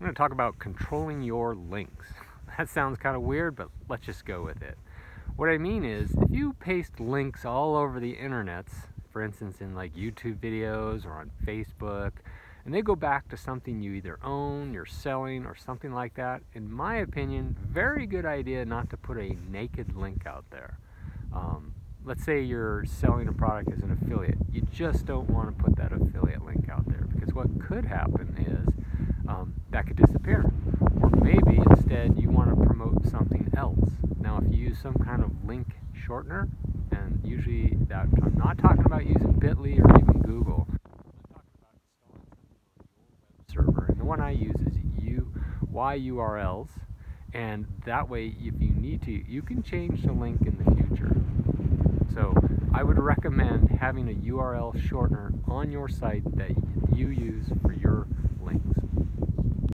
I'm going to talk about controlling your links. That sounds kind of weird, but let's just go with it. What I mean is, if you paste links all over the internets, for instance, in like YouTube videos or on Facebook, and they go back to something you either own, you're selling, or something like that, in my opinion, very good idea not to put a naked link out there. Um, let's say you're selling a product as an affiliate. You just don't want to put that affiliate link out there because what could happen is um, that could disappear. Or maybe instead you want to promote something else. Now, if you use some kind of link shortener, and usually that I'm not talking about using Bitly or even Google. server, and the one I use is U Y URLs, and that way, if you need to, you can change the link in the future. So I would recommend having a URL shortener on your site that you use for your